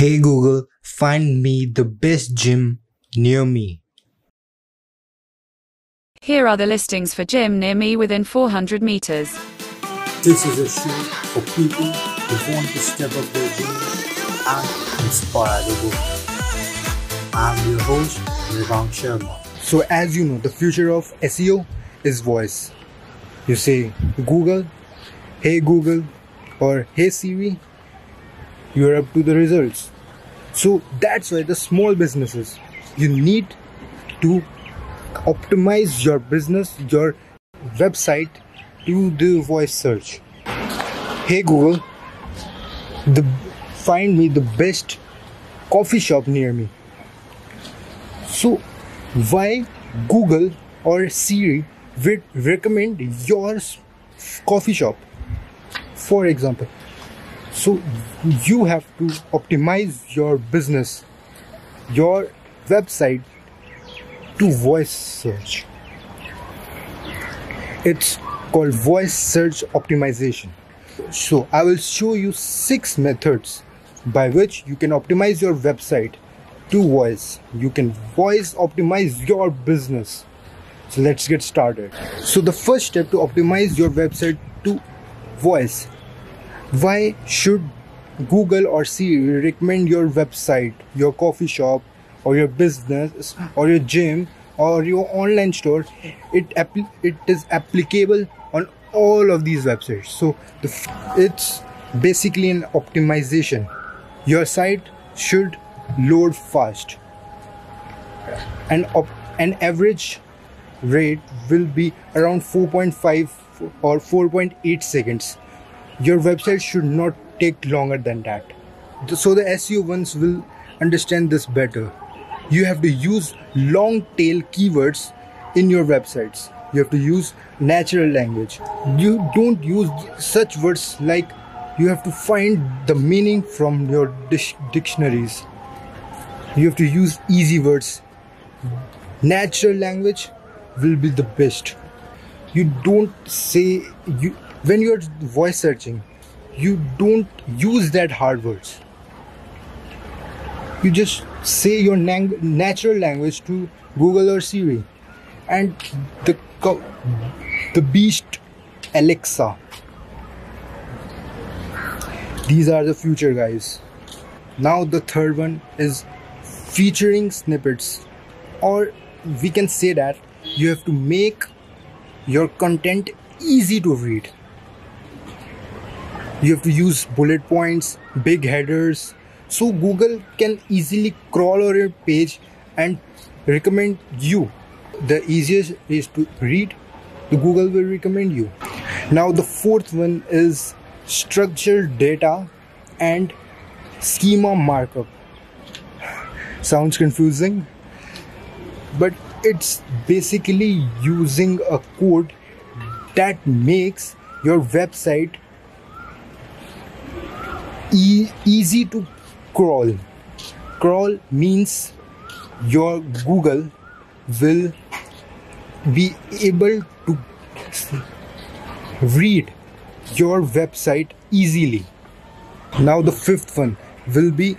Hey Google, find me the best gym near me. Here are the listings for gym near me within 400 meters. This is a show for people who want to step up their game and inspire the world. I'm your host, Nirvang Sharma. So as you know, the future of SEO is voice. You say Google, hey Google, or hey Siri, you're up to the results. So that's why the small businesses, you need to optimize your business, your website to the voice search. Hey Google, the find me the best coffee shop near me. So why Google or Siri would recommend your coffee shop? For example, so you have to optimize your business, your website to voice search. It's called voice search optimization. So I will show you six methods by which you can optimize your website to voice. You can voice optimize your business. So let's get started. So the first step to optimize your website to voice. Why should Google or Siri recommend your website, your coffee shop, or your business, or your gym, or your online store? It it is applicable on all of these websites. So the, it's basically an optimization. Your site should load fast, and an average rate will be around 4.5 or 4.8 seconds. Your website should not take longer than that. So the SEO ones will understand this better. You have to use long tail keywords in your websites. You have to use natural language. You don't use such words like you have to find the meaning from your dictionaries. You have to use easy words. Natural language will be the best. You don't say you when you're voice searching, you don't use that hard words. You just say your natural language to Google or Siri, and the the beast Alexa. These are the future guys. Now the third one is featuring snippets, or we can say that you have to make your content easy to read. You have to use bullet points, big headers, so Google can easily crawl over your page and recommend you. The easiest is to read, the Google will recommend you. Now, the fourth one is structured data and schema markup. Sounds confusing, but it's basically using a code that makes your website e- easy to crawl. Crawl means your Google will be able to read your website easily. Now, the fifth one will be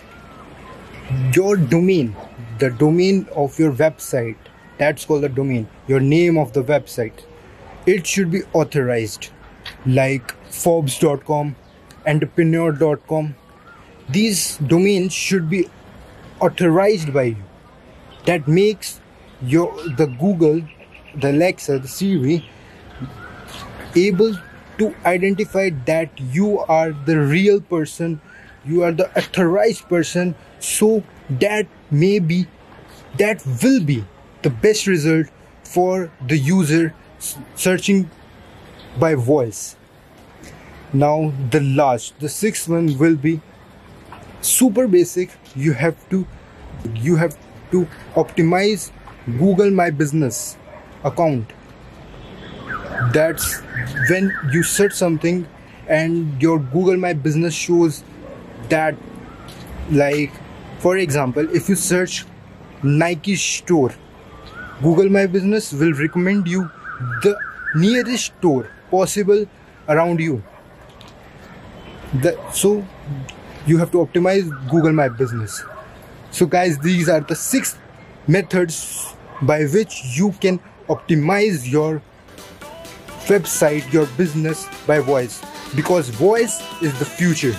your domain, the domain of your website. That's called the domain, your name of the website. It should be authorized, like Forbes.com, entrepreneur.com. These domains should be authorized by you. That makes your the Google, the Alexa, the Siri able to identify that you are the real person, you are the authorized person, so that may be that will be the best result for the user searching by voice. Now, the last, the sixth one will be super basic. You have to you have to optimize Google My Business account. That's when you search something and your Google My Business shows that like for example if you search Nike store Google My Business will recommend you the nearest store possible around you. The, so you have to optimize Google My Business. So, guys, these are the six methods by which you can optimize your website, your business by voice because voice is the future.